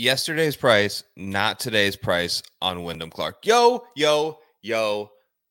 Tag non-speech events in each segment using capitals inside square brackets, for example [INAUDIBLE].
Yesterday's price, not today's price on Wyndham Clark. Yo, yo, yo.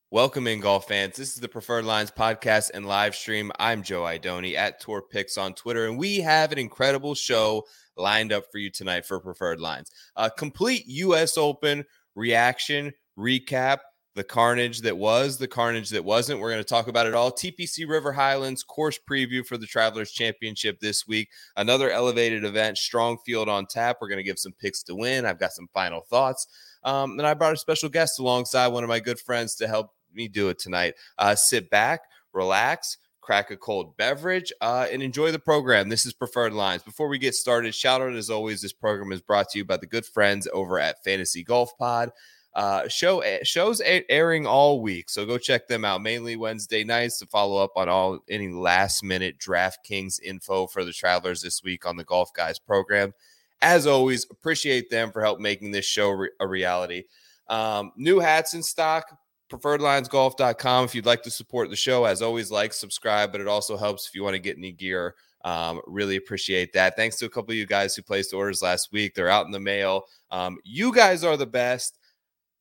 Welcome in, golf fans. This is the Preferred Lines podcast and live stream. I'm Joe Idoni at Tour Picks on Twitter, and we have an incredible show lined up for you tonight for Preferred Lines. A complete U.S. Open reaction, recap, the carnage that was, the carnage that wasn't. We're going to talk about it all. TPC River Highlands course preview for the Travelers Championship this week. Another elevated event, strong field on tap. We're going to give some picks to win. I've got some final thoughts. Um, and I brought a special guest alongside one of my good friends to help me do it tonight. Uh, sit back, relax, crack a cold beverage, uh, and enjoy the program. This is Preferred Lines. Before we get started, shout out as always, this program is brought to you by the good friends over at Fantasy Golf Pod. Uh, show shows airing all week, so go check them out. Mainly Wednesday nights to follow up on all any last minute DraftKings info for the travelers this week on the Golf Guys program. As always, appreciate them for help making this show re- a reality. Um, new hats in stock preferredlinesgolf.com if you'd like to support the show as always like subscribe but it also helps if you want to get any gear um, really appreciate that thanks to a couple of you guys who placed orders last week they're out in the mail um, you guys are the best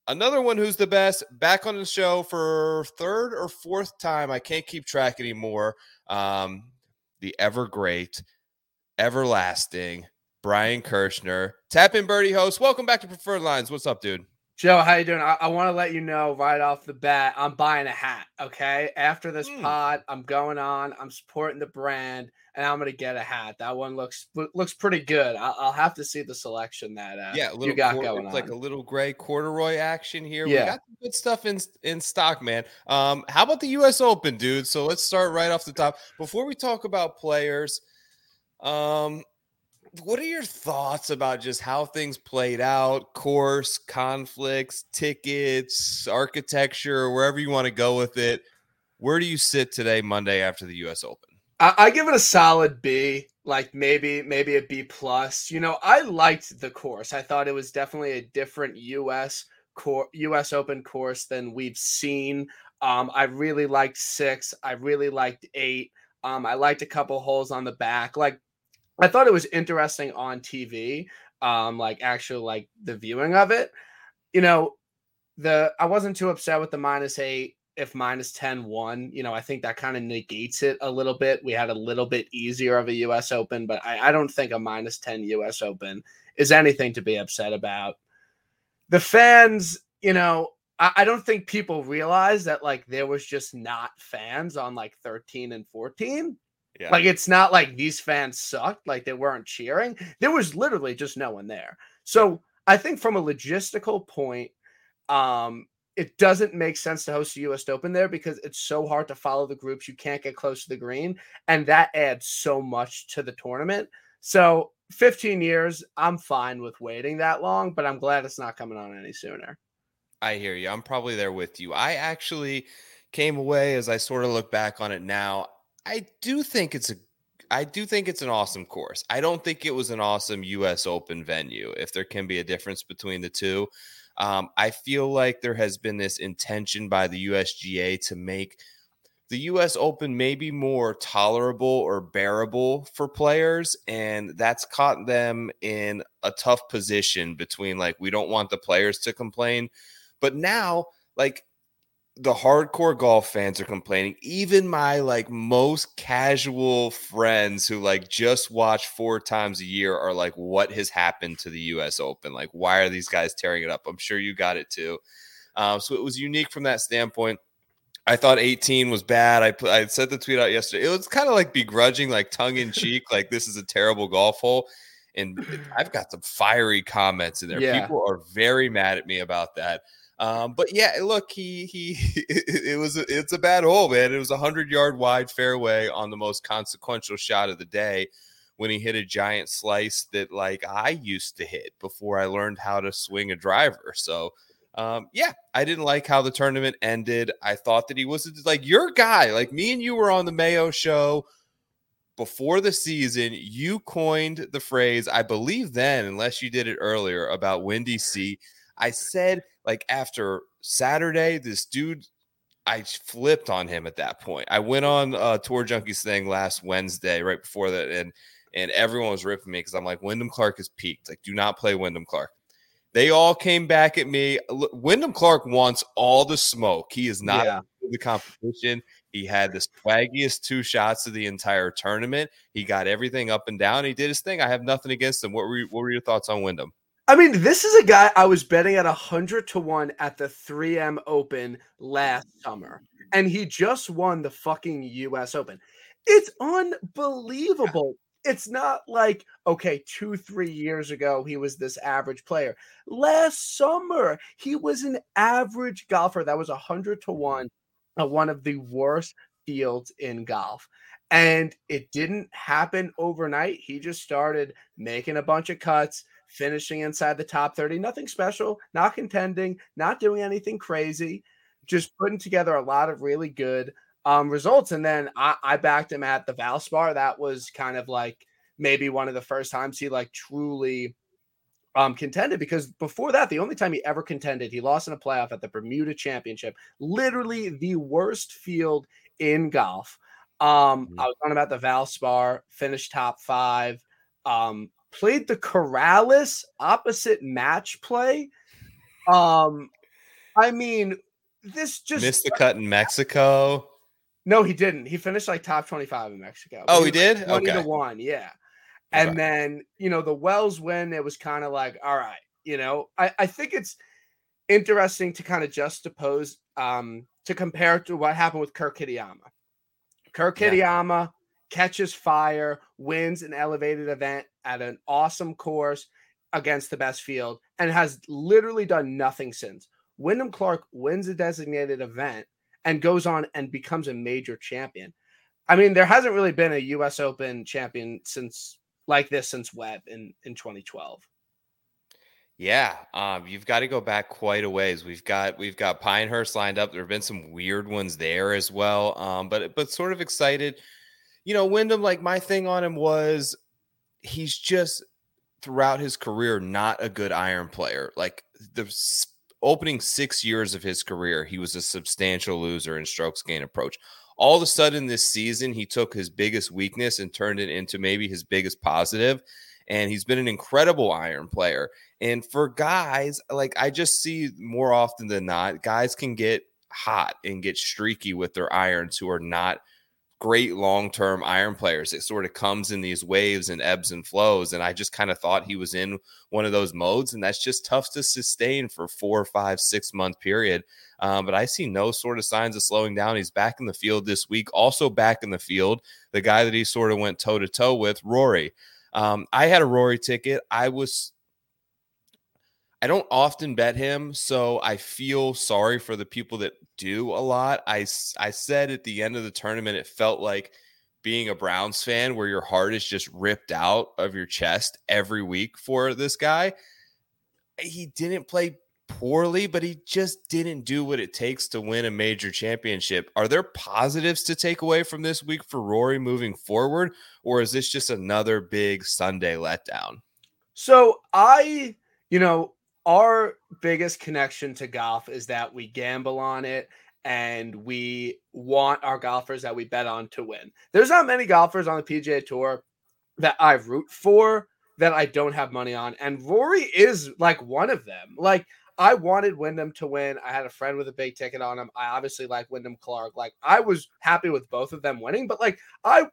another one who's the best back on the show for third or fourth time i can't keep track anymore um, the ever great everlasting brian kirschner tap in birdie host welcome back to preferred lines what's up dude Joe, how you doing? I, I want to let you know right off the bat, I'm buying a hat. Okay, after this Mm. pod, I'm going on. I'm supporting the brand, and I'm gonna get a hat. That one looks looks pretty good. I'll, I'll have to see the selection that uh, yeah, a little you got going it's on. like a little gray corduroy action here. We Yeah. got some good stuff in in stock, man. Um, how about the U.S. Open, dude? So let's start right off the top. Before we talk about players, um, what are your thoughts about just how things played out, course, conflicts, tickets, architecture, wherever you want to go with it? Where do you sit today, Monday after the U.S. Open? I, I give it a solid B, like maybe maybe a B plus. You know, I liked the course. I thought it was definitely a different U.S. Cor- U.S. Open course than we've seen. Um, I really liked six. I really liked eight. Um, I liked a couple holes on the back. Like, I thought it was interesting on TV. Um, like actual like the viewing of it. You know, the I wasn't too upset with the minus eight if minus 10 won, you know, I think that kind of negates it a little bit. We had a little bit easier of a US Open, but I, I don't think a minus 10 US Open is anything to be upset about. The fans, you know, I, I don't think people realize that like there was just not fans on like 13 and 14. Yeah. Like it's not like these fans sucked, like they weren't cheering. There was literally just no one there. So I think from a logistical point, um, it doesn't make sense to host the US Open there because it's so hard to follow the groups. You can't get close to the green, and that adds so much to the tournament. So 15 years, I'm fine with waiting that long, but I'm glad it's not coming on any sooner. I hear you. I'm probably there with you. I actually came away as I sort of look back on it now. I do think it's a I do think it's an awesome course. I don't think it was an awesome US Open venue if there can be a difference between the two. Um, I feel like there has been this intention by the USGA to make the US Open maybe more tolerable or bearable for players. And that's caught them in a tough position between like, we don't want the players to complain. But now, like, the hardcore golf fans are complaining. Even my like most casual friends who like just watch four times a year are like, what has happened to the US Open? Like, why are these guys tearing it up? I'm sure you got it too. Um, so it was unique from that standpoint. I thought 18 was bad. I put, I sent the tweet out yesterday. It was kind of like begrudging, like tongue in cheek, like this is a terrible golf hole. And [CLEARS THROAT] I've got some fiery comments in there. Yeah. People are very mad at me about that. Um, but yeah, look, he he [LAUGHS] it was a, it's a bad hole, man. It was a hundred yard wide fairway on the most consequential shot of the day, when he hit a giant slice that like I used to hit before I learned how to swing a driver. So um, yeah, I didn't like how the tournament ended. I thought that he was like your guy. Like me and you were on the Mayo show before the season. You coined the phrase, I believe then, unless you did it earlier, about Windy C. I said like after Saturday, this dude I flipped on him at that point. I went on a Tour Junkies thing last Wednesday, right before that, and and everyone was ripping me because I'm like, Wyndham Clark is peaked. Like, do not play Wyndham Clark. They all came back at me. Wyndham Clark wants all the smoke. He is not yeah. the competition. He had the swaggiest two shots of the entire tournament. He got everything up and down. He did his thing. I have nothing against him. What were, what were your thoughts on Wyndham? I mean, this is a guy I was betting at 100 to 1 at the 3M Open last summer, and he just won the fucking US Open. It's unbelievable. It's not like, okay, two, three years ago, he was this average player. Last summer, he was an average golfer that was 100 to 1 at one of the worst fields in golf. And it didn't happen overnight. He just started making a bunch of cuts finishing inside the top 30. Nothing special, not contending, not doing anything crazy, just putting together a lot of really good um, results. And then I, I backed him at the Valspar. That was kind of like maybe one of the first times he like truly um, contended because before that, the only time he ever contended, he lost in a playoff at the Bermuda Championship, literally the worst field in golf. Um, mm-hmm. I was on about the Valspar, finished top five. Um, played the Corales opposite match play. Um, I mean, this just missed the cut in Mexico. No, he didn't. He finished like top 25 in Mexico. Oh, he, he did? 20 okay. to 1, yeah. And then, you know, the Wells win, it was kind of like, all right, you know, I, I think it's interesting to kind of juxtapose um to compare to what happened with Kurt Kitayama. Kurt Kitayama yeah. Catches fire, wins an elevated event at an awesome course against the best field and has literally done nothing since. Wyndham Clark wins a designated event and goes on and becomes a major champion. I mean, there hasn't really been a US Open champion since like this since Webb in, in 2012. Yeah, um, you've got to go back quite a ways. We've got we've got Pinehurst lined up. There have been some weird ones there as well. Um, but but sort of excited. You know, Wyndham, like my thing on him was he's just throughout his career not a good iron player. Like the opening six years of his career, he was a substantial loser in strokes gain approach. All of a sudden, this season, he took his biggest weakness and turned it into maybe his biggest positive. And he's been an incredible iron player. And for guys, like I just see more often than not, guys can get hot and get streaky with their irons who are not great long term iron players. It sort of comes in these waves and ebbs and flows. And I just kind of thought he was in one of those modes, and that's just tough to sustain for four, five, six month period. Um, but I see no sort of signs of slowing down. He's back in the field this week, also back in the field. The guy that he sort of went toe to toe with, Rory. Um, I had a Rory ticket. I was I don't often bet him, so I feel sorry for the people that do a lot. I, I said at the end of the tournament, it felt like being a Browns fan where your heart is just ripped out of your chest every week for this guy. He didn't play poorly, but he just didn't do what it takes to win a major championship. Are there positives to take away from this week for Rory moving forward, or is this just another big Sunday letdown? So I, you know, our biggest connection to golf is that we gamble on it and we want our golfers that we bet on to win. There's not many golfers on the PGA Tour that I root for that I don't have money on, and Rory is like one of them. Like I wanted Wyndham to win. I had a friend with a big ticket on him. I obviously like Wyndham Clark. Like I was happy with both of them winning, but like I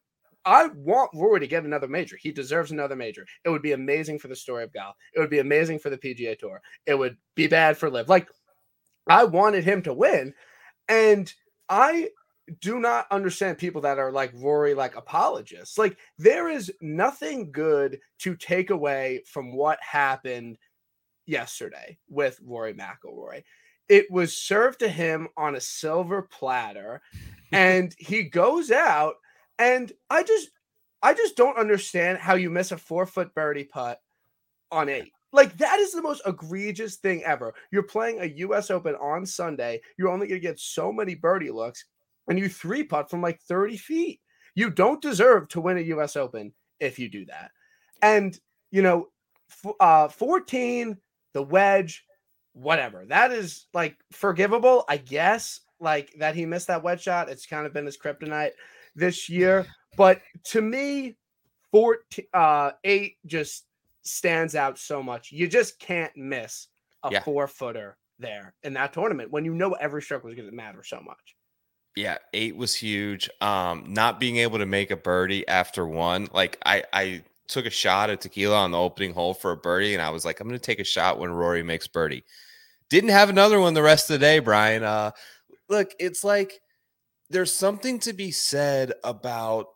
I want Rory to get another major. He deserves another major. It would be amazing for the story of golf. It would be amazing for the PGA Tour. It would be bad for LIV. Like I wanted him to win, and I do not understand people that are like Rory like apologists. Like there is nothing good to take away from what happened yesterday with Rory McIlroy. It was served to him on a silver platter, [LAUGHS] and he goes out and I just I just don't understand how you miss a four foot birdie putt on eight. Like that is the most egregious thing ever. You're playing a U.S. Open on Sunday. You're only going to get so many birdie looks, and you three putt from like 30 feet. You don't deserve to win a U.S. Open if you do that. And you know, uh, 14, the wedge, whatever. That is like forgivable, I guess. Like that he missed that wedge shot. It's kind of been his kryptonite this year. But to me, 14, uh, eight just stands out so much. You just can't miss a Yeah. four footer there in that tournament when you know every stroke was going to matter so much. Yeah, eight was huge. Um, not being able to make a birdie after one, like I, I took a shot at tequila on the opening hole for a birdie, and I was like, I'm going to take a shot when Rory makes birdie. Didn't have another one the rest of the day, Brian. Uh, look, it's like there's something to be said about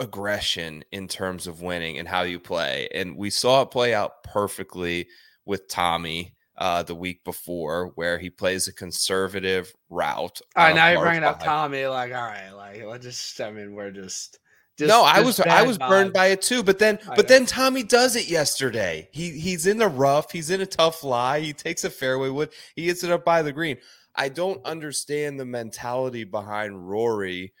aggression in terms of winning and how you play, and we saw it play out perfectly with Tommy uh, the week before, where he plays a conservative route. Right, now you're bringing up. Tommy. Like, all right, like, let's just, I mean, we're just. just no, I was I was burned by it too. But then I but know. then Tommy does it yesterday. He he's in the rough. He's in a tough lie. He takes a fairway wood. He hits it up by the green. I don't understand the mentality behind Rory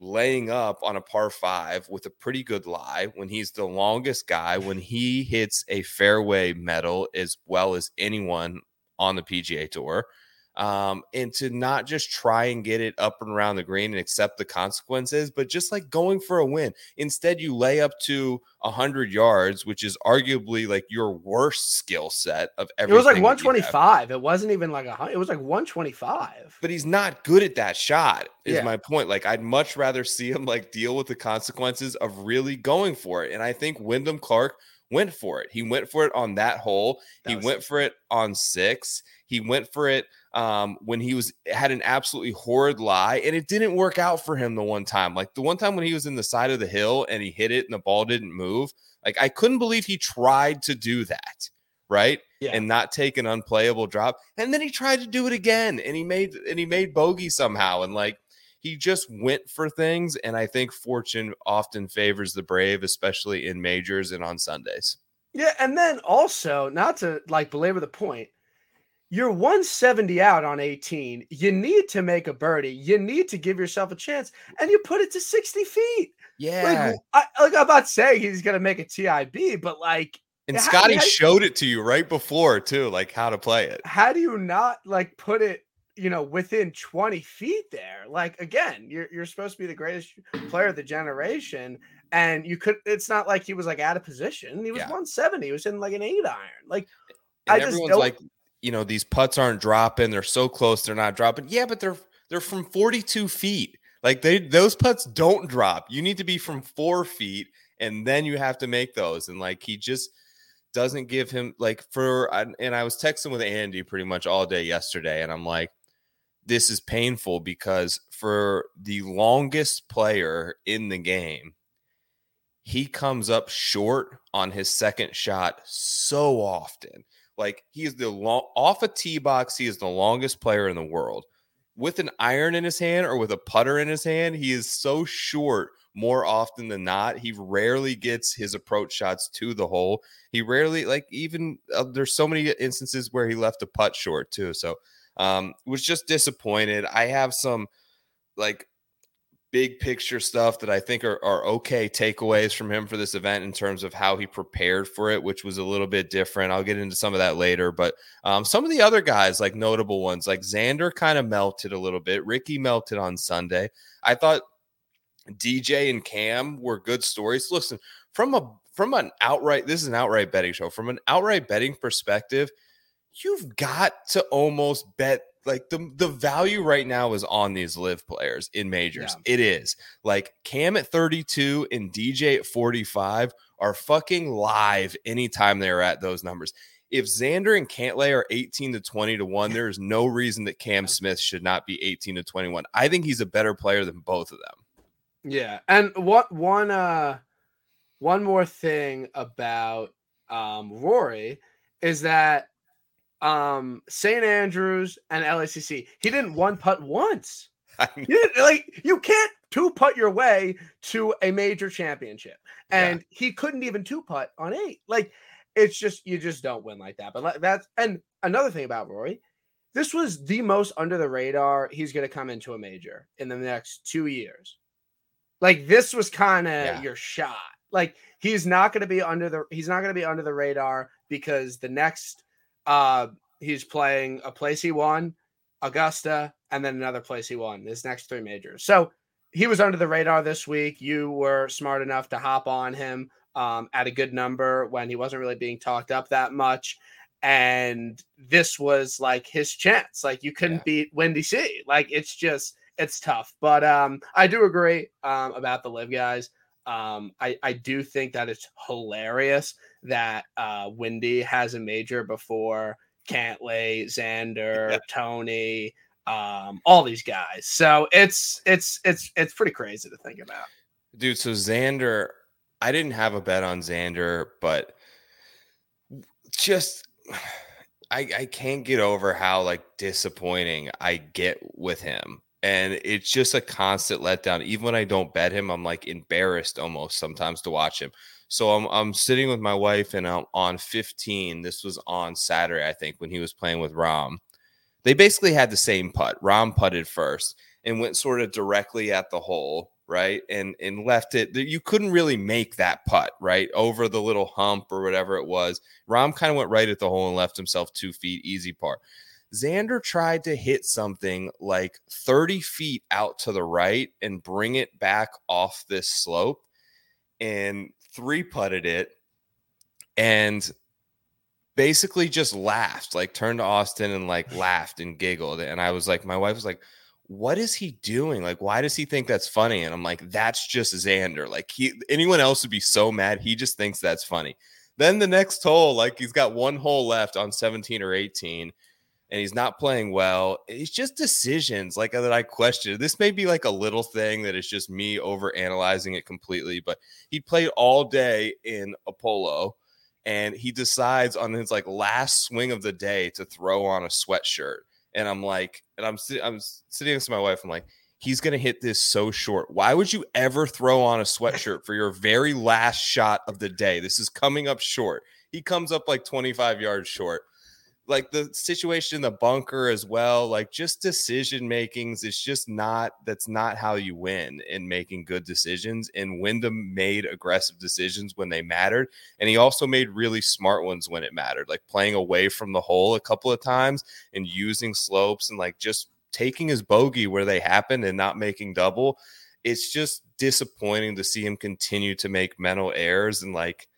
laying up on a par five with a pretty good lie when he's the longest guy when he hits a fairway metal as well as anyone on the PGA tour. Um, and to not just try and get it up and around the green and accept the consequences, but just like going for a win. Instead, you lay up to hundred yards, which is arguably like your worst skill set of everything. It was like that you have. 125. It wasn't even like a hundred. It was like 125. But he's not good at that shot, is Yeah. my point. Like, I'd much rather see him like deal with the consequences of really going for it. And I think Wyndham Clark went for it. He went for it on that hole. That he went for it on six. He went for it um, when he was had an absolutely horrid lie, and it didn't work out for him the one time. Like the one time when he was in the side of the hill and he hit it and the ball didn't move. Like I couldn't believe he tried to do that, right? Yeah. And not take an unplayable drop. And then he tried to do it again and he made and he made bogey somehow. And like he just went for things. And I think fortune often favors the brave, especially in majors and on Sundays. Yeah, and then also, not to like belabor the point, you're 170 out on 18. You need to make a birdie. You need to give yourself a chance, and you put it to 60 feet. Yeah. Like, I, like I'm not saying he's gonna make a TIB, but like, and how- Scotty how- showed it to you right before, too, like how to play it. how do you not like put it, you know, within 20 feet there? Like, again, you're you're supposed to be the greatest player of the generation, and you could. It's not like he was like out of position. He was Yeah. 170. He was in like an eight iron. Like, And I just everyone's don't- like, you know, these putts aren't dropping. They're so close, they're not dropping. Yeah, but they're they're from 42 feet. Like they those putts don't drop. You need to be from four feet, and then you have to make those. And like he just doesn't give him like for and and I was texting with Andy pretty much all day yesterday, and I'm like, this is painful because for the longest player in the game, he comes up short on his second shot so often. Like he is the long off a tee box, he is the longest player in the world. With an iron in his hand or with a putter in his hand, he is so short more often than not. He rarely gets his approach shots to the hole. He rarely like even uh, there's so many instances where he left a putt short too. So um was just disappointed. I have some like big picture stuff that I think are, are okay takeaways from him for this event in terms of how he prepared for it, which was a little bit different. I'll get into some of that later. But um, some of the other guys, like notable ones, like Xander kind of melted a little bit. Ricky melted on Sunday. I thought DJ and Cam were good stories. Listen, from a from an outright, this is an outright betting show. From an outright betting perspective, you've got to almost bet like the the value right now is on these live players in majors. It is like Cam at 32 and DJ at 45 are fucking live anytime they're at those numbers. If Xander and Cantlay are 18 to 20 to 1, there is no reason that Cam Smith should not be 18 to 21. I think he's a better player than both of them. Yeah, and what one uh one more thing about um Rory is that um St. Andrews and LACC he didn't one putt once. [LAUGHS] You like you can't two putt your way to a major championship, and yeah. he couldn't even two putt on eight. Like it's just you just don't win like that. But like that's and another thing about Rory, this was the most under the radar he's going to come into a major in the next two years. Like this was kind of yeah. your shot. Like he's not going to be under the he's not going to be under the radar because the next uh he's playing a place he won, Augusta, and then another place he won his next three majors. So he was under the radar this week. You were smart enough to hop on him um, at a good number when he wasn't really being talked up that much. And this was like his chance. Like you couldn't yeah. beat Windy C. Like it's just it's tough. But um, I do agree um, about the live guys. Um, I, I do think that it's hilarious that uh, Windy has a major before Cantlay, [LAUGHS] Xander, yeah. Tony, um, all these guys. So it's it's it's it's pretty crazy to think about. Dude, so Xander, I didn't have a bet on Xander, but just [SIGHS] I I can't get over how like disappointing I get with him. And it's just a constant letdown. Even when I don't bet him, I'm like embarrassed almost sometimes to watch him. So I'm I'm sitting with my wife and I'm on 15. This was on Saturday, I think, when he was playing with Rahm. They basically had the same putt. Rahm putted first and went sort of directly at the hole, right? And and left it. You couldn't really make that putt, right? Over the little hump or whatever it was. Rahm kind of went right at the hole and left himself two feet, easy par. Xander tried to hit something like 30 feet out to the right and bring it back off this slope and three putted it and basically just laughed, like turned to Austin and like [SIGHS] laughed and giggled. And I was like, my wife was like, what is he doing? Like, why does he think that's funny? And I'm like, that's just Xander. Like, he anyone else would be so mad. He just thinks that's funny. Then the next hole, like he's got one hole left on 17 or 18, and he's not playing well. It's just decisions like that I question. This may be like a little thing that is just me over analyzing it completely, but he played all day in Apollo and he decides on his like last swing of the day to throw on a sweatshirt. And I'm like, and I'm I'm sitting next to my wife. I'm like, he's gonna hit this so short. Why would you ever throw on a sweatshirt for your very last shot of the day? This is coming up short. He comes up like 25 yards short like the situation in the bunker as well like just decision makings it's just not that's not how you win in making good decisions and wyndham made aggressive decisions when they mattered and he also made really smart ones when it mattered like playing away from the hole a couple of times and using slopes and like just taking his bogey where they happened and not making double. It's just disappointing to see him continue to make mental errors and like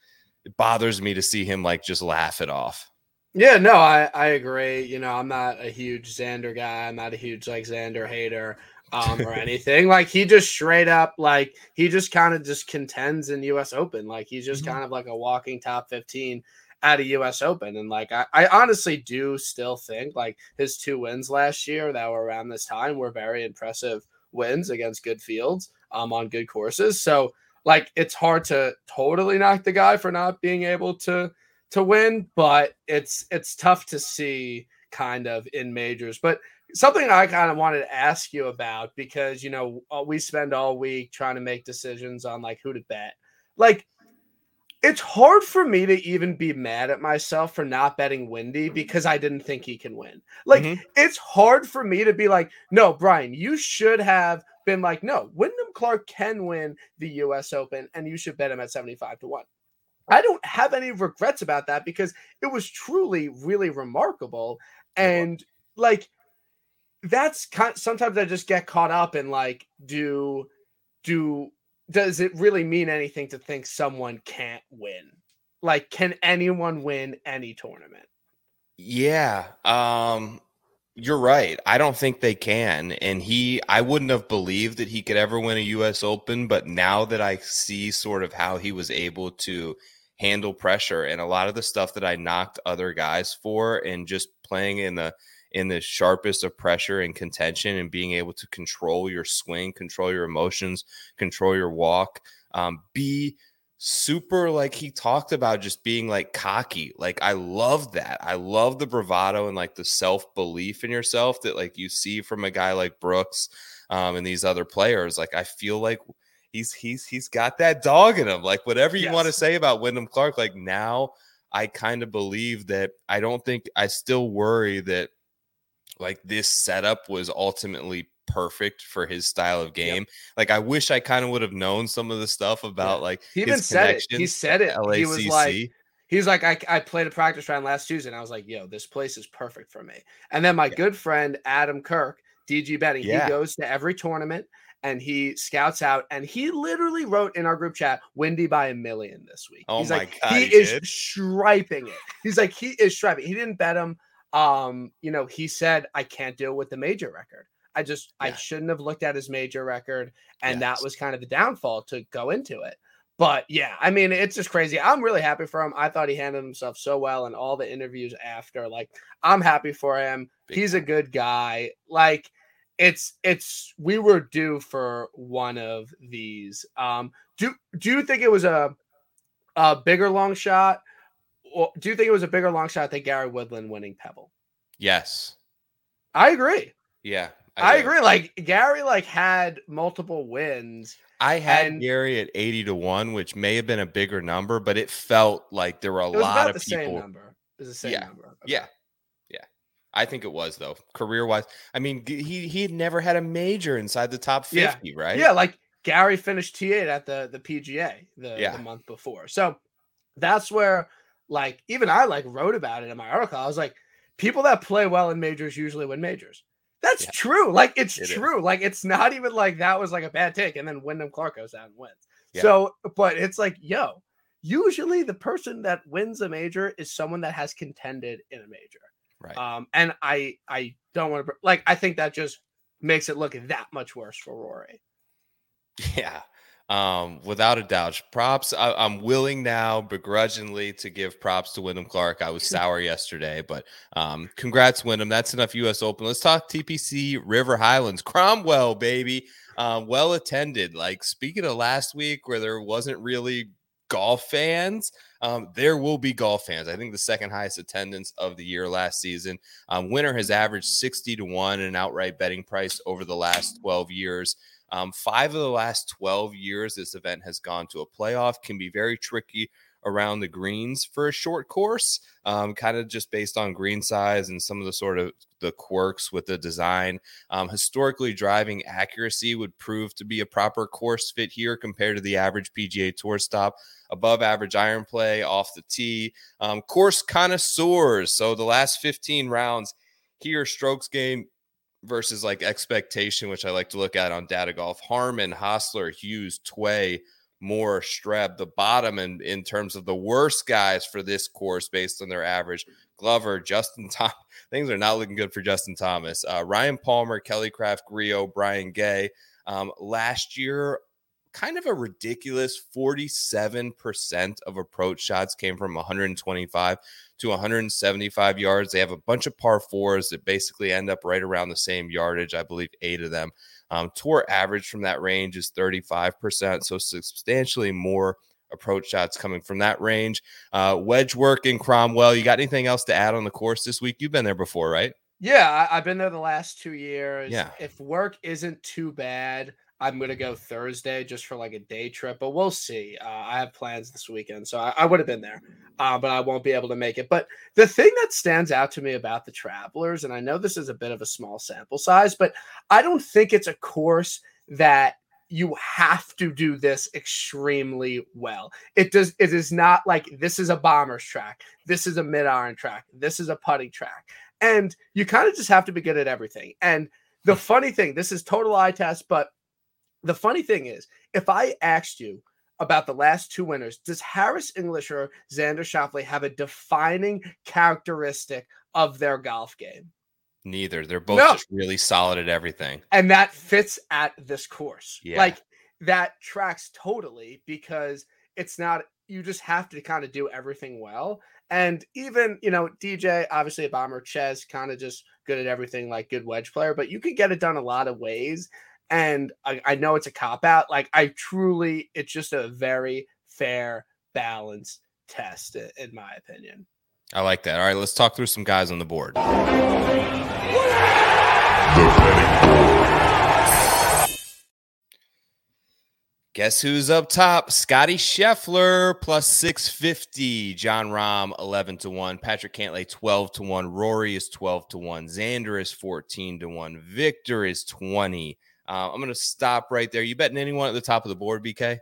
it bothers me to see him like just laugh it off yeah, no, I, I agree. You know, I'm not a huge Xander guy. I'm not a huge like Xander hater um, or [LAUGHS] anything. like he just straight up like he just kind of just contends in US Open. Like he's just mm-hmm. kind of like a walking top 15 at a US Open. And like I, I honestly do still think like his two wins last year that were around this time were very impressive wins against good fields um on good courses. So like it's hard to totally knock the guy for not being able to to win, but it's it's tough to see kind of in majors. But something I kind of wanted to ask you about because you know uh, we spend all week trying to make decisions on like who to bet. Like it's hard for me to even be mad at myself for not betting Windy because I didn't think he can win. Like mm-hmm. it's hard for me to be like, no, Brian, you should have been like, no, Wyndham Clark can win the US Open and you should bet him at 75 to 1. I don't have any regrets about that because it was truly really remarkable and like that's kind sometimes I just get caught up in like do do does it really mean anything to think someone can't win? Like can anyone win any tournament? Yeah. Um you're right. I don't think they can. And he, I wouldn't have believed that he could ever win a U.S. Open. But now that I see sort of how he was able to handle pressure and a lot of the stuff that I knocked other guys for and just playing in the in the sharpest of pressure and contention and being able to control your swing, control your emotions, control your walk, um, be super like he talked about just being like cocky. Like I love that. I love the bravado and like the self belief in yourself that like you see from a guy like Brooks. um, and these other players. Like I feel like he's he's he's got that dog in him. Like whatever you want to say about Wyndham Clark, like now I kind of believe that I don't think I still worry that like this setup was ultimately perfect for his style of game. Like I wish I kind of would have known some of the stuff about like He even said it. He said it. He was like, he's like, I, I played a practice round last Tuesday, and I was like, yo, this place is perfect for me. And then my Yeah. good friend Adam Kirk, DG Betting, Yeah. he goes to every tournament and he scouts out, and he literally wrote in our group chat, "Windy by a million this week." Oh He's my like, God, he he is did? striping it. He's like, he is striping. He didn't bet him. Um, you know, he said, I can't deal with the major record. I just, I shouldn't have looked at his major record, and Yes. that was kind of the downfall to go into it. But yeah, I mean, it's just crazy. I'm really happy for him. I thought he handled himself so well in all the interviews after. Like, I'm happy for him. Big He's a good guy. Like, it's it's we were due for one of these. Um, do do you think it was a a bigger long shot? Or do you think it was a bigger long shot than Gary Woodland winning Pebble? Yes. I agree. Yeah. I, do. agree. Like Gary, like had multiple wins. I had And- Gary at 80 to 1, which may have been a bigger number, but it felt like there were a lot of the same people. number. It was the same Yeah. number. Okay. Yeah. Yeah. I think it was though. Career wise. I mean, he he had never had a major inside the top Yeah. 50, right? Yeah, like Gary finished T8 at the the PGA the, Yeah. the month before. So that's where like even I like wrote about it in my article. I was like, people that play well in majors usually win majors. That's Yeah. true. Like it's It is. true. Like it's not even like that was like a bad take, and then Wyndham Clark goes out and wins. Yeah. So, but it's like, yo, usually the person that wins a major is someone that has contended in a major. Right. Um, and I I don't want to like I think that just makes it look that much worse for Rory. Yeah. Um, without a doubt. Props. I, I'm willing now, begrudgingly, to give props to Wyndham Clark. I was [LAUGHS] sour yesterday, but um, congrats, Wyndham. That's enough US Open. Let's talk TPC River Highlands. Cromwell, baby. Um, well attended. Like speaking of last week where there wasn't really golf fans, um, there will be golf fans. I think the second highest attendance of the year last season. Um, winner has averaged 60 to 1 in an outright betting price over the last 12 years. Um, five of the last 12 years, this event has gone to a playoff, can be very tricky around the greens for a short course, um, kind of just based on green size and some of the sort of the quirks with the design. Um, historically, driving accuracy would prove to be a proper course fit here compared to the average PGA Tour stop. Above average iron play off the tee. Um, course connoisseurs. So the last 15 rounds here, strokes game versus like expectation, which I like to look at on data golf. Harman, Hossler, Hughes, Tway, Moore, Streb, the bottom in, in terms of the worst guys for this course based on their average. Glover, Justin Thomas. [LAUGHS] Things are not looking good for Justin Thomas. Uh, Ryan Palmer, Kelly Kraft, Grillo, Brian Gay. Um, last year, kind of a ridiculous 47% of approach shots came from 125 to 175 yards. They have a bunch of par fours that basically end up right around the same yardage. I believe eight of them. Um, tour average from that range is 35%, so substantially more approach shots coming from that range. Uh, wedge work in Cromwell. You got anything else to add on the course this week? You've been there before, right? Yeah, I, I've been there the last two years. Yeah. If work isn't too bad, I'm gonna go Thursday just for like a day trip, but we'll see. Uh, I have plans this weekend, so I, I would have been there, uh, but I won't be able to make it. But the thing that stands out to me about the Travelers, and I know this is a bit of a small sample size, but I don't think it's a course that you have to do this extremely well. It does. It is not like this is a bombers track. This is a mid iron track. This is a putting track, and you kind of just have to be good at everything. And the funny thing, this is total eye test, but the funny thing is, if I asked you about the last two winners, does Harris English or Xander Schauffele have a defining characteristic of their golf game? Neither. They're both No. just really solid at everything. and that fits at this course. Yeah. Like that tracks totally because it's not you just have to kind of do everything well. And even, you know, DJ, obviously a bomber, Chez, kind of just good at everything, like good wedge player, but you could get it done a lot of ways. And I, I know it's a cop out. Like I truly, it's just a very fair, balanced test, in my opinion. I like that. All right, let's talk through some guys on the board. Guess who's up top? Scotty Scheffler plus 650. Jon Rahm 11 to 1. Patrick Cantlay 12 to 1. Rory is 12 to 1. Xander is 14 to 1. Viktor is 20. Uh, I'm going to stop right there. You betting anyone at the top of the board, BK?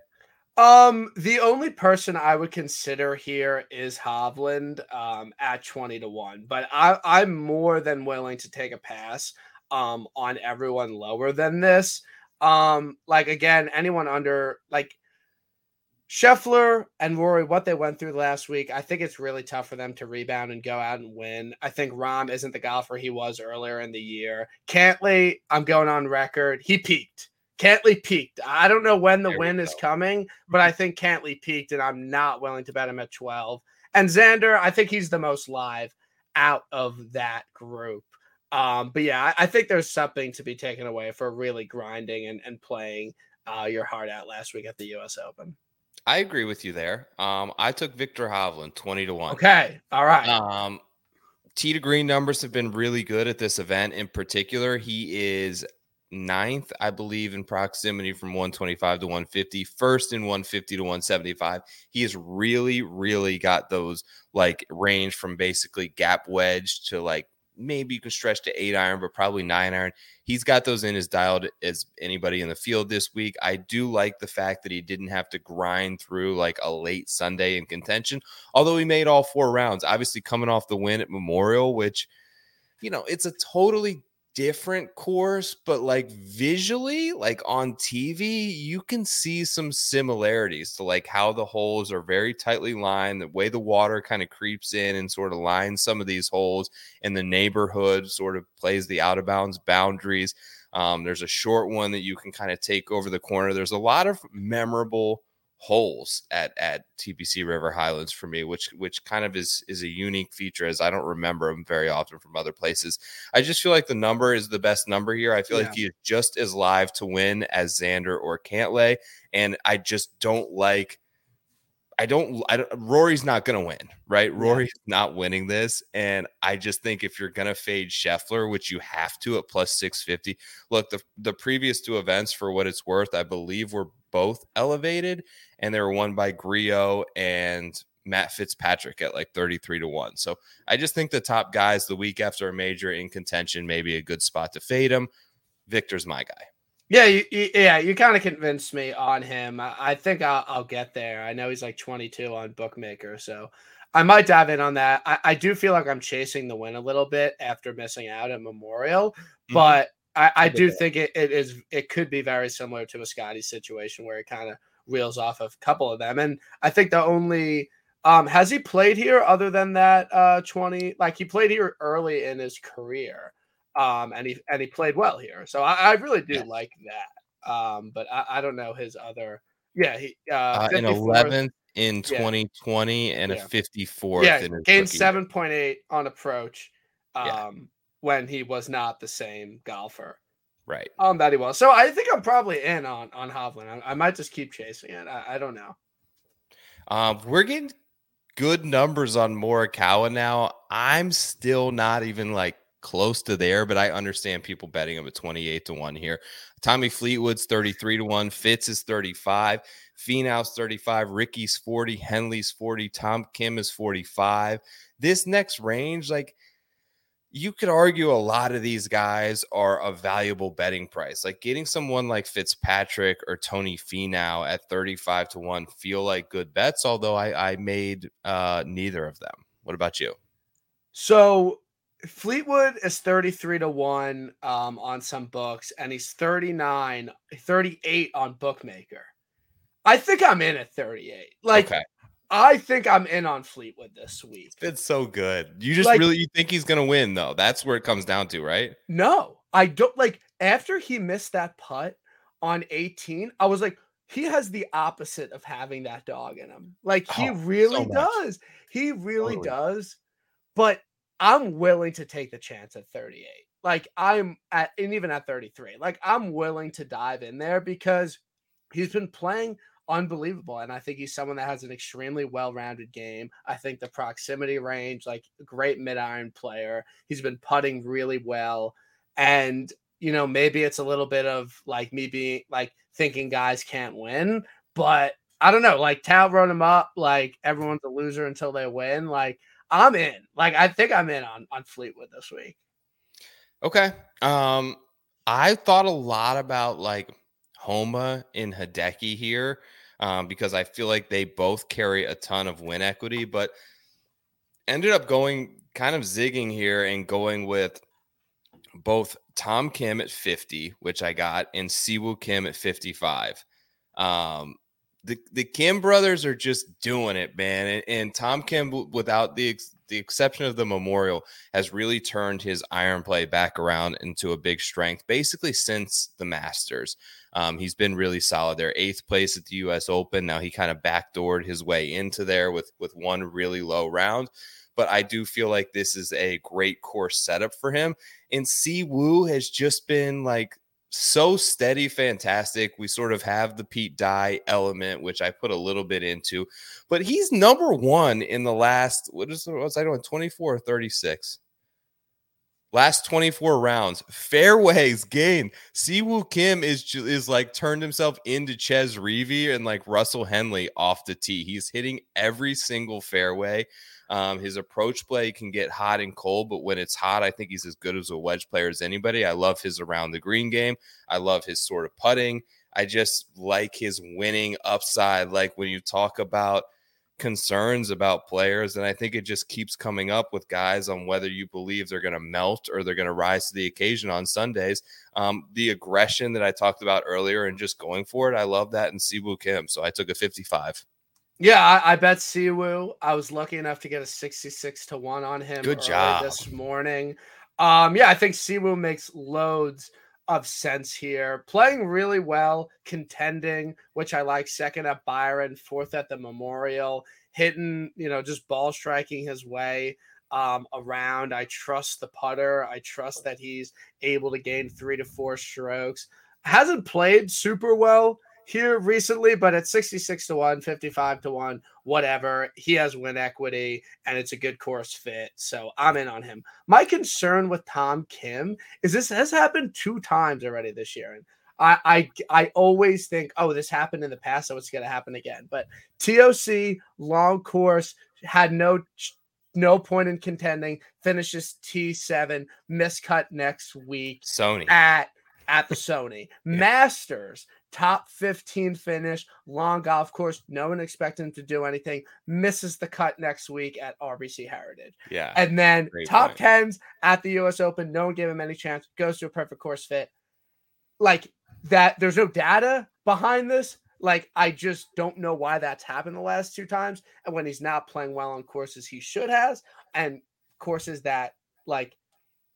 Um, the only person I would consider here is Hovland um, at 20 to 1, but I, I'm more than willing to take a pass um, on everyone lower than this. Um, like again, anyone under like Scheffler and Rory, what they went through last week, I think it's really tough for them to rebound and go out and win. I think Rahm isn't the golfer he was earlier in the year. Cantlay, I'm going on record, he peaked. Cantlay peaked. I don't know when the There win is coming, but I think Cantlay peaked, and I'm not willing to bet him at 12. And Xander, I think he's the most live out of that group. Um, but yeah, I, I think there's something to be taken away for really grinding and, and playing uh, your heart out last week at the US Open. I agree with you there. Um, I took Viktor Hovland 20 to 1. Okay. All right. Um, T to green numbers have been really good at this event. In particular, he is ninth, I believe, in proximity from 125 to 150, first in 150 to 175. He has really, really got those like range from basically gap wedge to like maybe you could stretch to eight iron, but probably nine iron. He's got those in as dialed as anybody in the field this week. I do like the fact that he didn't have to grind through like a late Sunday in contention although he made all four rounds, obviously coming off the win at Memorial, which, you know, it's a totally different course, but like visually, like on TV, you can see some similarities to like how the holes are very tightly lined, the way the water kind of creeps in and sort of lines some of these holes, and the neighborhood sort of plays the out of bounds boundaries. Um, there's a short one that you can kind of take over the corner. There's a lot of memorable holes at at TPC River Highlands for me, which which kind of is is a unique feature as I don't remember them very often from other places. I just feel like the number is the best number here. I feel Yeah. like he is just as live to win as Xander or Cantlay, and I just don't like. I don't, I don't. Rory's not going to win, right? Rory's not winning this, and I just think if you're going to fade Scheffler, which you have to at plus six fifty, look the the previous two events for what it's worth, I believe were both elevated, and they were won by Grillo and Matt Fitzpatrick at like 33 to 1. So I just think the top guys the week after a major in contention may be a good spot to fade him. Viktor's my guy. Yeah, you, you, yeah, you kind of convinced me on him. I, I think I'll, I'll get there. I know he's like 22 on Bookmaker, so I might dive in on that. I, I do feel like I'm chasing the win a little bit after missing out at Memorial, Mhm. but I, I do think it, it is it could be very similar to a Scotty situation where it kind of reels off of a couple of them. And I think the only um has he played here other than that uh 20 like he played here early in his career um and he and he played well here so i, I really do Yes. like that um but I, I don't know his other yeah he uh, Uh, in 11th in Yeah. 2020 and Yeah. a 54th yeah in his gained rookie 7.8 on approach um Yeah. When he was not the same golfer. Right. um that he was. So i think i'm probably in on on hovland. I, I might just keep chasing it. I, I don't know. Um, we're getting good numbers on Morikawa now. I'm still not even like close to there, but I understand people betting him at 28 to 1 here. Tommy Fleetwood's 33 to 1, Fitz is 35, Finau's 35, Ricky's 40, Henley's 40, Tom Kim is 45. This next range, like you could argue a lot of these guys are a valuable betting price. Like getting someone like Fitzpatrick or Tony Finau at 35 to 1 feel like good bets, although I, I made uh, neither of them. What about you? So Fleetwood is 33 to 1 um, on some books, and he's 39, 38 on Bookmaker. I think I'm in at 38. Like, okay. I think I'm in on Fleetwood this week. It's so good. You just Like- really you think he's gonna win though. That's where it comes down to, right? No, I don't like after he missed that putt on 18, I was like, he has the opposite of having that dog in him. Like he Oh, really much. does. He really Totally. does. But I'm willing to take the chance at 38. Like I'm at and even at 33. Like I'm willing to dive in there because he's been playing unbelievable. And I think he's someone that has an extremely well-rounded game. I think the proximity range, like great mid-iron player. He's been putting really well. And you know, maybe it's a little bit of like me being like thinking guys can't win, but I don't know. Like Tal wrote him up. Like everyone's a loser until they win. Like I'm in. Like I think I'm in on on Fleetwood this week. Okay. Um, I thought a lot about like Homa and Hideki here um, because I feel like they both carry a ton of win equity, but ended up going kind of zigging here and going with both Tom Kim at 50, which I got, and Siwoo Kim at 55. Um, the the Kim brothers are just doing it, man. And, and Tom Kim, without the ex- the exception of the Memorial, has really turned his iron play back around into a big strength, basically since the Masters. Um, he's been really solid there. Eighth place at the U.S. Open. Now he kind of backdoored his way into there with with one really low round. But I do feel like this is a great course setup for him. And Si Woo has just been like so steady, fantastic. We sort of have the Pete Dye element, which I put a little bit into, but he's number one in the last what is was I doing 24 or 36? Last 24 rounds, fairways gained. Siwoo Kim is is like turned himself into Chez Reavie and like Russell Henley off the tee. He's hitting every single fairway. Um, his approach play can get hot and cold, but when it's hot, I think he's as good as a wedge player as anybody. I love his around the green game. I love his sort of putting. I just like his winning upside. Like when you talk about concerns about players, and I think it just keeps coming up with guys on whether you believe they're going to melt or they're going to rise to the occasion on Sundays. Um, the aggression that I talked about earlier and just going for it, I love that in Siwoo Kim. So I took a 55. Yeah, I, I bet Siwoo. I was lucky enough to get a 66 to 1 on him Good job. this morning. Um, yeah, I think Siwoo makes loads of sense here. Playing really well, contending, which I like. Second at Byron, fourth at the Memorial, hitting, you know, just ball striking his way um, around. I trust the putter. I trust that he's able to gain three to four strokes. Hasn't played super well here recently, but at 66 to 1, 55 to 1, whatever, he has win equity and it's a good course fit. So I'm in on him. My concern with Tom Kim is this has happened two times already this year. And I, I, I always think, oh, this happened in the past, so it's going to happen again. But TOC, long course, had no no point in contending, finishes T7, miscut next week. Sony. At at the Sony. [LAUGHS] Masters, top 15 finish, long golf course. No one expected him to do anything. Misses the cut next week at RBC Heritage. Yeah. And then top point. 10s at the US Open. No one gave him any chance. Goes to a perfect course fit. Like that, there's no data behind this. Like, I just don't know why that's happened the last two times. And when he's not playing well on courses he should has, and courses that like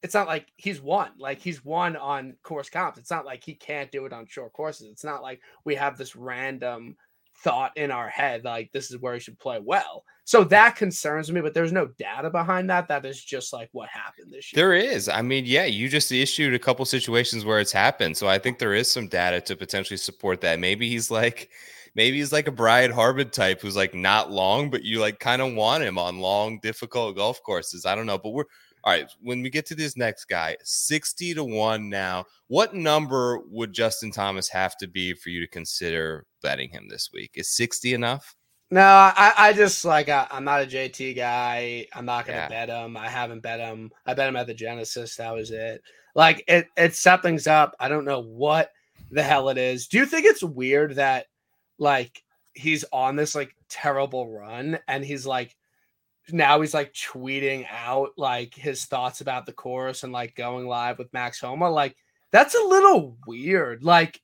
it's not like he's won. Like he's won on course comps. It's not like he can't do it on short courses. It's not like we have this random thought in our head like this is where he should play well. So that concerns me, but there's no data behind that. That is just like what happened this year. There is. I mean, yeah, you just issued a couple situations where it's happened. So I think there is some data to potentially support that. Maybe he's like maybe he's like a Brian Harman type who's like not long, but you like kind of want him on long, difficult golf courses. I don't know, but we're all right, when we get to this next guy, 60 to 1 now, what number would Justin Thomas have to be for you to consider betting him this week? Is 60 enough? No, I, I just like I, am not a JT guy. I'm not gonna yeah. bet him. I haven't bet him. I bet him at the Genesis. That was it. Like it, it set things up. I don't know what the hell it is. Do you think it's weird that like he's on this like terrible run and he's like now he's like tweeting out like his thoughts about the course and like going live with Max Homa. Like that's a little weird. Like,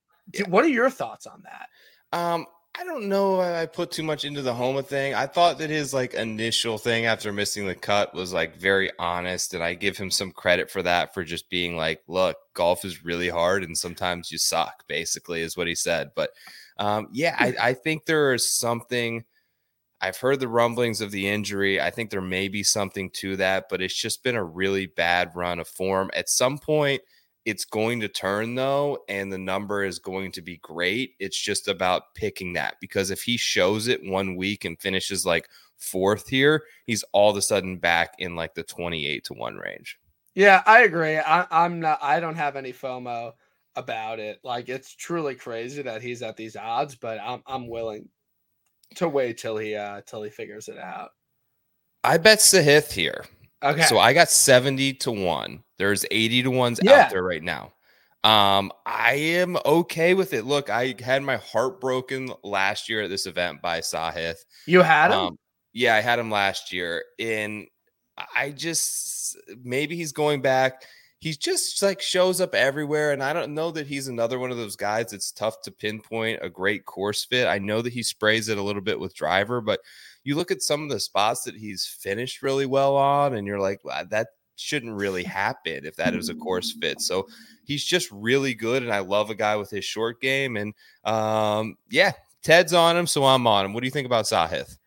what are your thoughts on that? Um, I don't know. I put too much into the Homa thing. I thought that his like initial thing after missing the cut was like very honest, and I give him some credit for that for just being like, "Look, golf is really hard, and sometimes you suck." Basically, is what he said. But um, yeah, I, [LAUGHS] I think there is something I've heard the rumblings of the injury. I think there may be something to that, but it's just been a really bad run of form. At some point, it's going to turn though, and the number is going to be great. It's just about picking that because if he shows it one week and finishes like fourth here, he's all of a sudden back in like the 28 to 1 range. Yeah, I agree. I, I'm not. I don't have any FOMO about it. Like it's truly crazy that he's at these odds, but I'm I'm willing to wait till he uh till he figures it out. I bet Sahith here. Okay. So I got 70 to 1. There's 80 to 1s Yeah. out there right now. Um, I am okay with it. Look, I had my heart broken last year at this event by Sahith. you had him. Um, yeah, I had him last year, and I just maybe he's going back. He just like shows up everywhere, and I don't know that he's another one of those guys. It's tough to pinpoint a great course fit. I know that he sprays it a little bit with driver, but you look at some of the spots that he's finished really well on, and you're like, that shouldn't really happen if that is a course fit. So he's just really good, and I love a guy with his short game. And um, yeah, Ted's on him, so I'm on him. What do you think about Sahith?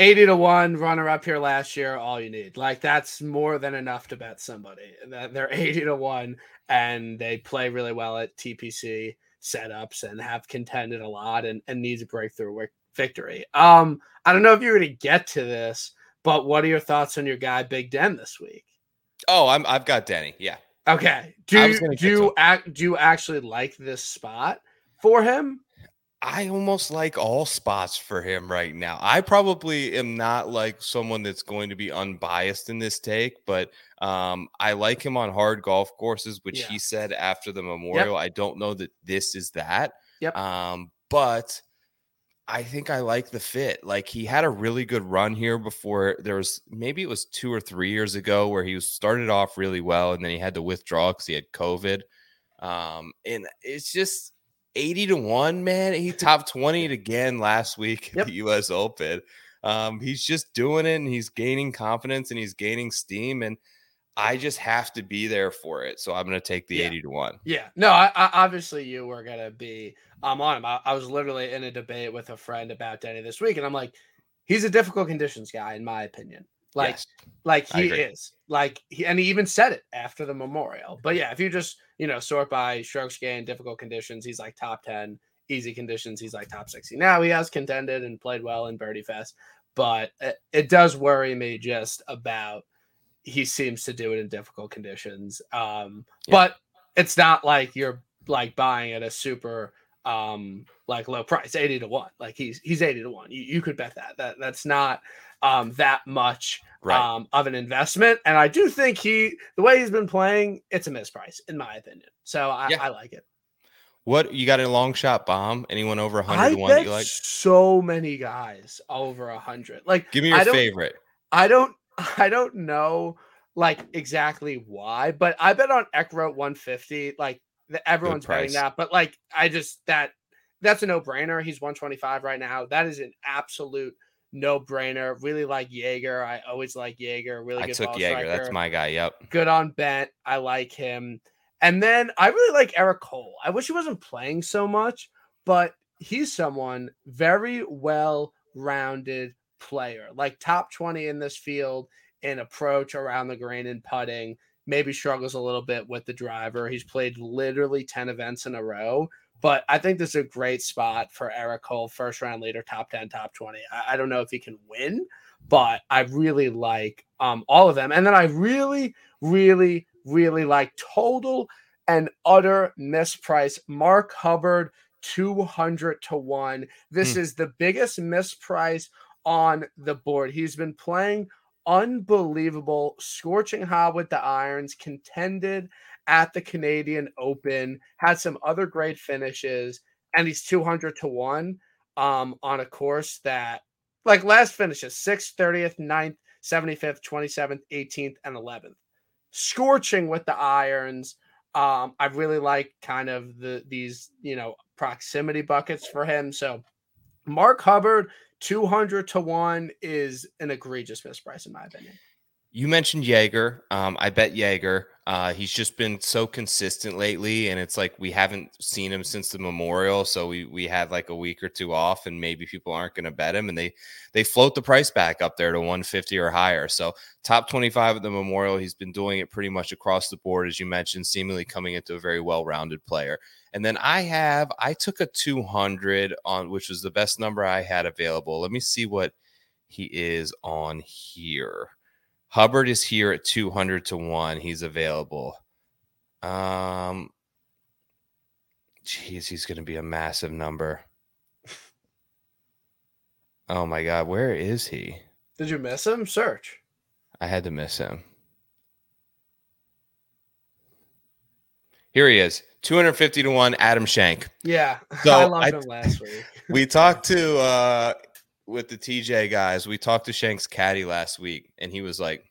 80 to 1 runner up here last year all you need. Like that's more than enough to bet somebody that they're [LAUGHS] 80 to 1 and they play really well at tpc setups and have contended a lot and, and needs a breakthrough victory. Um i don't know if you're going to get to this but what are your thoughts on your guy big den this week? Oh, I'm I've got Denny. Yeah. okay. Do you do you act do you actually like this spot for him I almost like all spots for him right now. I probably am not like someone that's going to be unbiased in this take, but um, I like him on hard golf courses, which Yeah. he said after the memorial. I don't know that this is that. Yep. Um, but I think I like the fit. Like he had a really good run here before there was maybe it was two or three years ago where he was started off really well and then he had to withdraw because he had COVID. Um, and it's just 80 to 1, man. He top 20 again last week at Yep. the US Open. Um, he's just doing it and he's gaining confidence and he's gaining steam. And I just have to be there for it. So I'm gonna take the Yeah. 80 to 1. Yeah, no, I, I obviously you were gonna be um on him. I, I was literally in a debate with a friend about Denny this week, and I'm like, he's a difficult conditions guy, in my opinion. Like, Yes. like he is. Like he and he even said it after the memorial. But yeah, if you just you know sort by strokes gained, difficult conditions, he's like top ten. Easy conditions, he's like top sixty. Now he has contended and played well in Birdie Fest, but it, it does worry me just about he seems to do it in difficult conditions. Um, Yeah. but it's not like you're like buying at a super um like low price 80 to 1 like he's he's 80 to 1 you, you could bet that that that's not um that much Right. um of an investment and i do think he the way he's been playing it's a misprice in my opinion so i, Yeah. I like it what you got a long shot bomb? Anyone over 100 i 1 that bet you like? so many guys over 100 like Give me your don't- favorite. I don't [LAUGHS] I don't know like exactly why, but I bet on Eckroat 150. Like the, everyone's betting that, but like I just that that's a no brainer. He's 125 right now. That is an absolute no brainer. Really like Jaeger. I always like Jaeger. Really I good took ball Jaeger. That's my guy. Yep. good on Bent. I like him. And then I really like Eric Cole. I wish he wasn't playing so much, but he's someone very well rounded player, like top 20 in this field in approach around the green and putting. Maybe struggles a little bit with the driver. He's played literally 10 events in a row. But I think this is a great spot for Eric Cole, first round leader, top 10, top 20. I, I don't know if he can win, but I really like um, all of them. And then I really, really, really like total and utter misprice. Mark Hubbard, 200 to 1. This is the biggest misprice on the board. He's been playing unbelievable, scorching hot with the irons, contended at the Canadian Open, had some other great finishes, and he's 200 to 1 um, on a course that, like last finishes, 6th, 30th, 9th, 75th, 27th, 18th, and 11th. Scorching with the irons. Um, I really like kind of the these, you know, proximity buckets for him. So Mark Hubbard, 200 to 1 is an egregious misprice, in my opinion. You mentioned Jaeger. Um, I bet Jaeger. Uh, he's just been so consistent lately, and it's like we haven't seen him since the Memorial. So we we had like a week or two off, and maybe people aren't going to bet him, and they they float the price back up there to 150 or higher. So top 25 at the Memorial. He's been doing it pretty much across the board, as you mentioned, seemingly coming into a very well rounded player. And then I have I took a 200 on, which was the best number I had available. Let me see what he is on here. Hubbard is here at 200 to 1. He's available. Um Jeez, he's going to be a massive number. Oh my god, where is he? Did you miss him? Search. I had to miss him. Here he is, 250 to 1 Adam Schenk. Yeah. [LAUGHS] So, I loved I- him last week. [LAUGHS] we talked to uh with the TJ guys, we talked to Schenk's caddy last week, and he was like,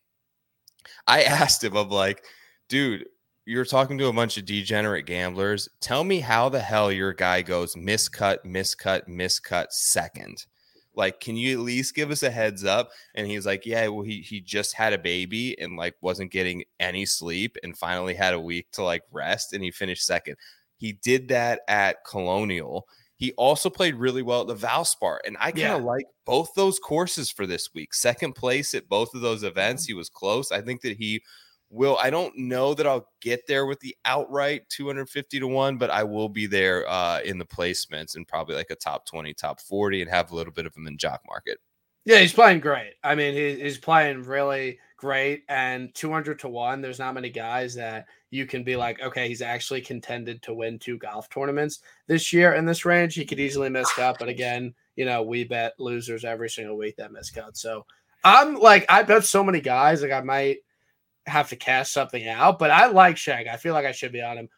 I [LAUGHS] asked him, I'm like, dude, you're talking to a bunch of degenerate gamblers. Tell me how the hell your guy goes miscut, miscut, miscut second. Like, can you at least give us a heads up? And he's like, Yeah, well, he he just had a baby and like wasn't getting any sleep and finally had a week to like rest and he finished second. He did that at Colonial. He also played really well at the Valspar, and I kind Yeah. of like both those courses for this week. Second place at both of those events. He was close. I think that he will. I don't know that I'll get there with the outright 250 to one, but I will be there uh, in the placements and probably like a top 20, top 40, and have a little bit of him in jock market. Yeah, he's playing great. I mean, he, he's playing really great. And 200 to 1, there's not many guys that you can be like, okay, he's actually contended to win two golf tournaments this year in this range. He could easily miss cut. But again, you know, we bet losers every single week that miss cut. So I'm like, I bet so many guys, like, I might have to cast something out. But I like Shag. I feel like I should be on him.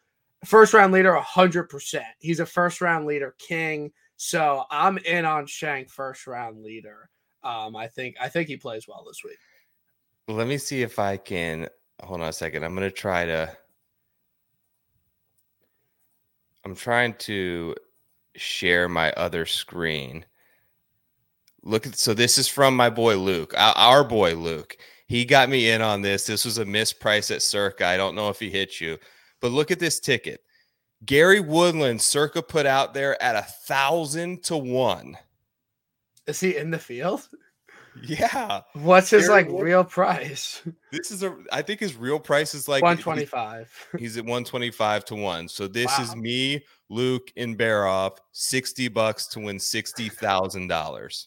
First round leader, 100%. He's a first round leader king. So I'm in on Schenk first round leader. Um, I think I think he plays well this week. Let me see if I can hold on a second. I'm to try to. I'm trying to share my other screen. Look at so this is from my boy Luke, our, our boy Luke. He got me in on this. This was a misprice at Circa. I don't know if he hit you, but look at this ticket. Gary Woodland, Circa put out there at a thousand to one. Is he in the field? [LAUGHS] Yeah, What's his like Wood- real price? [LAUGHS] this is a. I think his real price is like One twenty five. [LAUGHS] He's at 125 to 1. So this is me, Luke, and Baroff, 60 bucks to win $60,000.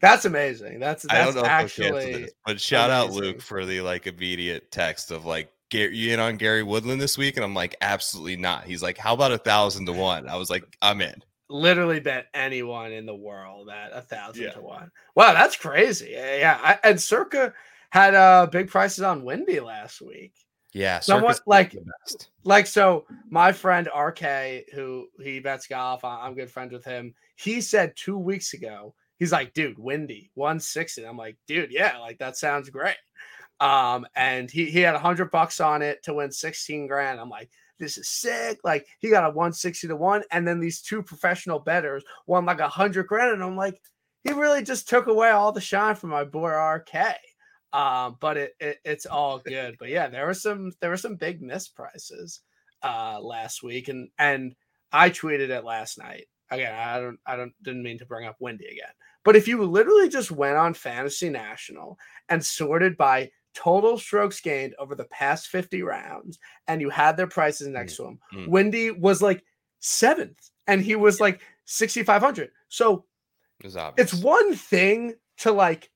That's amazing. That's I don't that's know if I'll cancel actually this, but shout out. Luke for the like immediate text of like, Gary, you in on Gary Woodland this week? And I'm like, absolutely not. He's like, how about a thousand to one? I was like, I'm in. Literally bet anyone in the world at a thousand Yeah. to one. Wow, that's crazy. Yeah, yeah. I, and Circa had uh big prices on Windy last week. Yeah. Somewhat like- the best. like so my friend RK who he bets golf I- I'm good friends with him he said two weeks ago he's like dude Windy 160 I'm like dude yeah like that sounds great um and he he had a hundred bucks on it to win 16 grand I'm like this is sick like he got a 160 to 1 and then these two professional betters won like a hundred grand and I'm like he really just took away all the shine from my boy RK um, but it, it it's all good. But yeah, there were some there were some big misprices uh last week, and and I tweeted it last night. Again, I don't I don't didn't mean to bring up Windy again, but if you literally just went on Fantasy National and sorted by total strokes gained over the past 50 rounds and you had their prices next to him Mm. Windy was like seventh and he was like 6500 so It it's one thing to like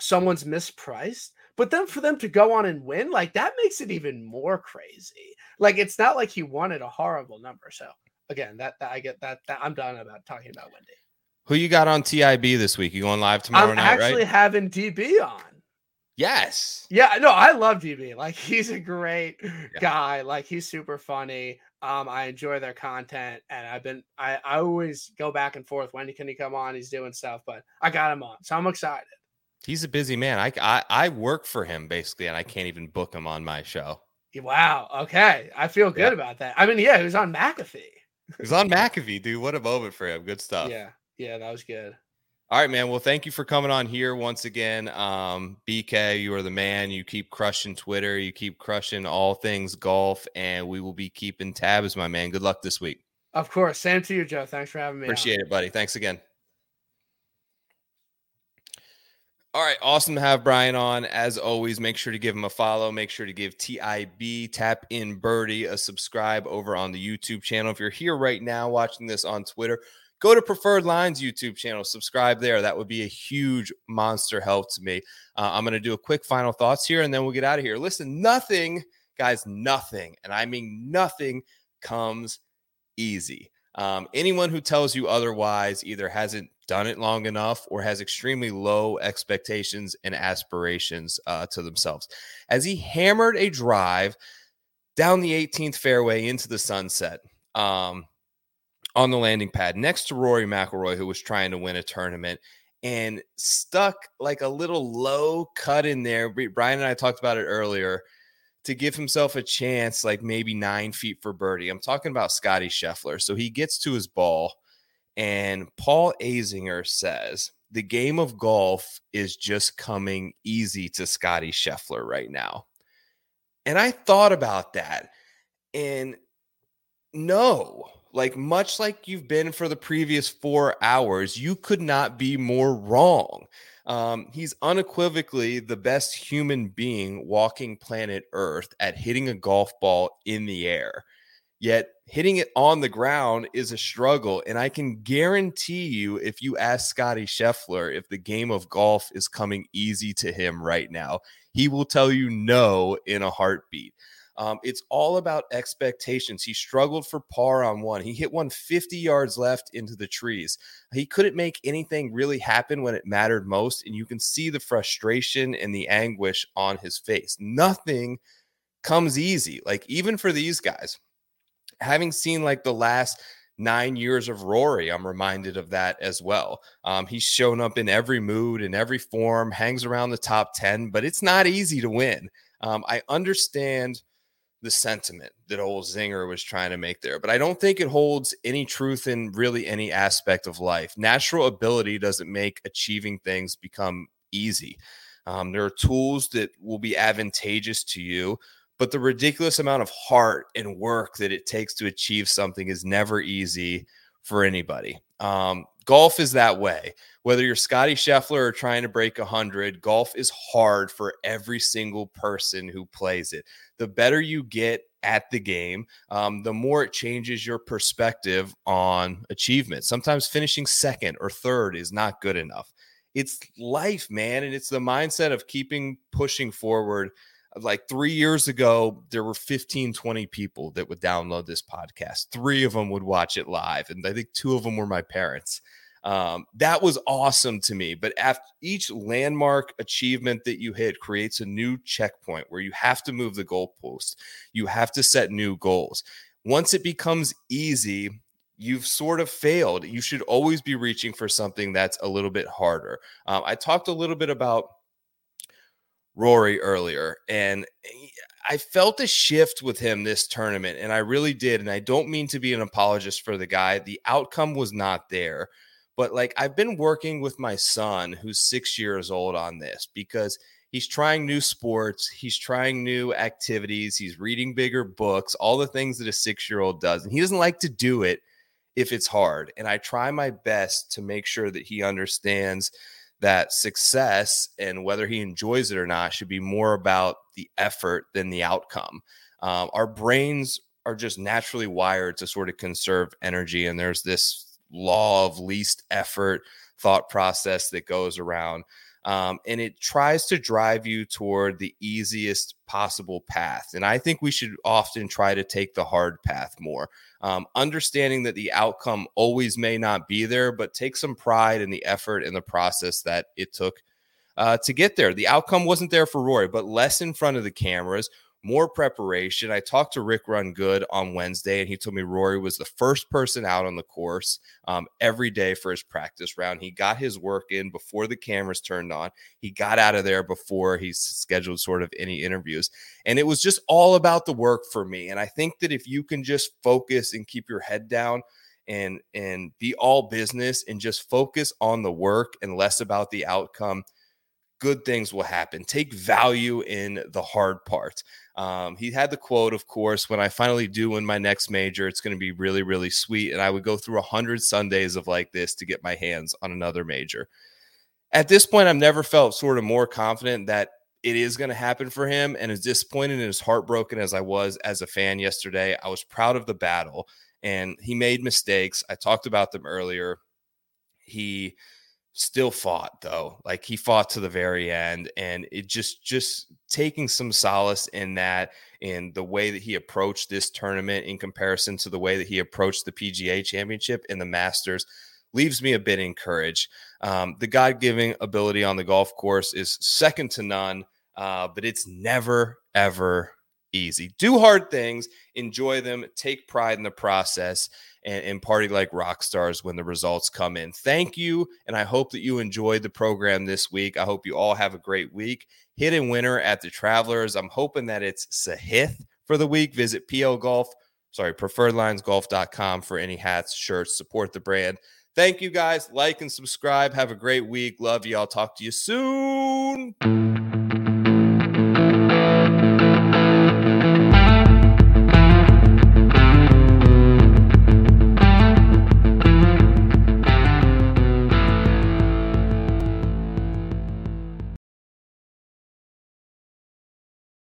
someone's mispriced, but then for them to go on and win, like that makes it even more crazy. Like it's not like he wanted a horrible number. So again, that, that I get that, that I'm done about talking about Windy. Who you got on TIB this week? You going live tomorrow I'm night, actually right? having DB on. Yes. Yeah, no, I love DB. Like he's a great guy. Like he's super funny. Um, I enjoy their content, and I've been I, I always go back and forth. When can he come on? He's doing stuff, but I got him on, so I'm excited. He's a busy man. I, I I work for him basically, and I can't even book him on my show. Wow. Okay, I feel good Yeah. about that. I mean, yeah, he was on McAfee. He's on McAfee, dude. What a moment for him. Good [LAUGHS] stuff. Yeah, yeah, that was good. All right, man. Well, thank you for coming on here once again. Um, BK, you are the man. You keep crushing Twitter. You keep crushing all things golf, and we will be keeping tabs, my man. Good luck this week. Of course. Same to you, Joe. Thanks for having me. on. Appreciate it, buddy. Thanks again. All right, awesome to have Brian on. As always, make sure to give him a follow. Make sure to give TIB Tap In Birdie a subscribe over on the YouTube channel. If you're here right now watching this on Twitter, go to Preferred Lines YouTube channel, subscribe there. That would be a huge monster help to me. Uh, I'm going to do a quick final thoughts here and then we'll get out of here. Listen, nothing, guys, nothing, and I mean nothing comes easy. Um, anyone who tells you otherwise either hasn't done it long enough or has extremely low expectations and aspirations uh, to themselves. As he hammered a drive down the 18th fairway into the sunset um, on the landing pad next to Rory McIlroy, who was trying to win a tournament. And stuck like a little low cut in there. Brian and I talked about it earlier to give himself a chance, like maybe nine feet for birdie. I'm talking about Scotty Scheffler. So he gets to his ball and Paul Azinger says the game of golf is just coming easy to Scotty Scheffler right now. And I thought about that. And no, like much like you've been for the previous four hours, you could not be more wrong. Um, he's unequivocally the best human being walking planet Earth at hitting a golf ball in the air. Yet hitting it on the ground is a struggle. And I can guarantee you, if you ask Scotty Scheffler if the game of golf is coming easy to him right now, he will tell you no in a heartbeat. Um, it's all about expectations. He struggled for par on one. He hit one 50 yards left into the trees. He couldn't make anything really happen when it mattered most. And you can see the frustration and the anguish on his face. Nothing comes easy. Like, even for these guys, having seen like the last nine years of Rory, I'm reminded of that as well. Um, he's shown up in every mood, in every form, hangs around the top 10, but it's not easy to win. Um, I understand the sentiment that old Zinger was trying to make there, but I don't think it holds any truth in really any aspect of life. Natural ability doesn't make achieving things become easy. Um, there are tools that will be advantageous to you but the ridiculous amount of heart and work that it takes to achieve something is never easy for anybody. Um, golf is that way. Whether you're Scotty Scheffler or trying to break 100, golf is hard for every single person who plays it. The better you get at the game, um, the more it changes your perspective on achievement. Sometimes finishing second or third is not good enough. It's life, man. And it's the mindset of keeping pushing forward like three years ago, there were 15, 20 people that would download this podcast. Three of them would watch it live, and I think two of them were my parents. Um, that was awesome to me. But after each landmark achievement that you hit creates a new checkpoint where you have to move the goalpost. You have to set new goals. Once it becomes easy, you've sort of failed. You should always be reaching for something that's a little bit harder. Um, I talked a little bit about Rory earlier, and I felt a shift with him this tournament, and I really did. And I don't mean to be an apologist for the guy. The outcome was not there, but like I've been working with my son, who's six years old, on this because he's trying new sports, he's trying new activities, he's reading bigger books, all the things that a six year old does, and he doesn't like to do it if it's hard. And I try my best to make sure that he understands that success and whether he enjoys it or not should be more about the effort than the outcome. Um, our brains are just naturally wired to sort of conserve energy, and there's this law of least effort thought process that goes around. Um, and it tries to drive you toward the easiest possible path. And I think we should often try to take the hard path more, um, understanding that the outcome always may not be there, but take some pride in the effort and the process that it took uh, to get there. The outcome wasn't there for Rory, but less in front of the cameras, more preparation. I talked to Rick Run Good on Wednesday, and he told me Rory was the first person out on the course um, every day for his practice round. He got his work in before the cameras turned on. He got out of there before he scheduled sort of any interviews. And it was just all about the work for me. And I think that if you can just focus and keep your head down, and and be all business and just focus on the work and less about the outcome good things will happen. Take value in the hard part. Um, he had the quote, of course, when I finally do win my next major, it's going to be really, really sweet. And I would go through a hundred Sundays of like this to get my hands on another major. At this point, I've never felt sort of more confident that it is going to happen for him. And as disappointed and as heartbroken as I was as a fan yesterday, I was proud of the battle. and he made mistakes. I talked about them earlier. He still fought though. Like he fought to the very end and it just just taking some solace in that in the way that he approached this tournament in comparison to the way that he approached the pga championship and the masters leaves me a bit encouraged. Um, the god-giving ability on the golf course is second to none uh, but it's never ever easy. Do hard things enjoy them take pride in the process and, and party like rock stars when the results come in. Thank you. And I hope that you enjoyed the program this week. I hope you all have a great week. Hidden winner at the Travelers. I'm hoping that it's Sahith for the week. Visit PL Golf, sorry, preferredlinesgolf.com for any hats, shirts, support the brand. Thank you guys. Like and subscribe. Have a great week. Love you. I'll talk to you soon.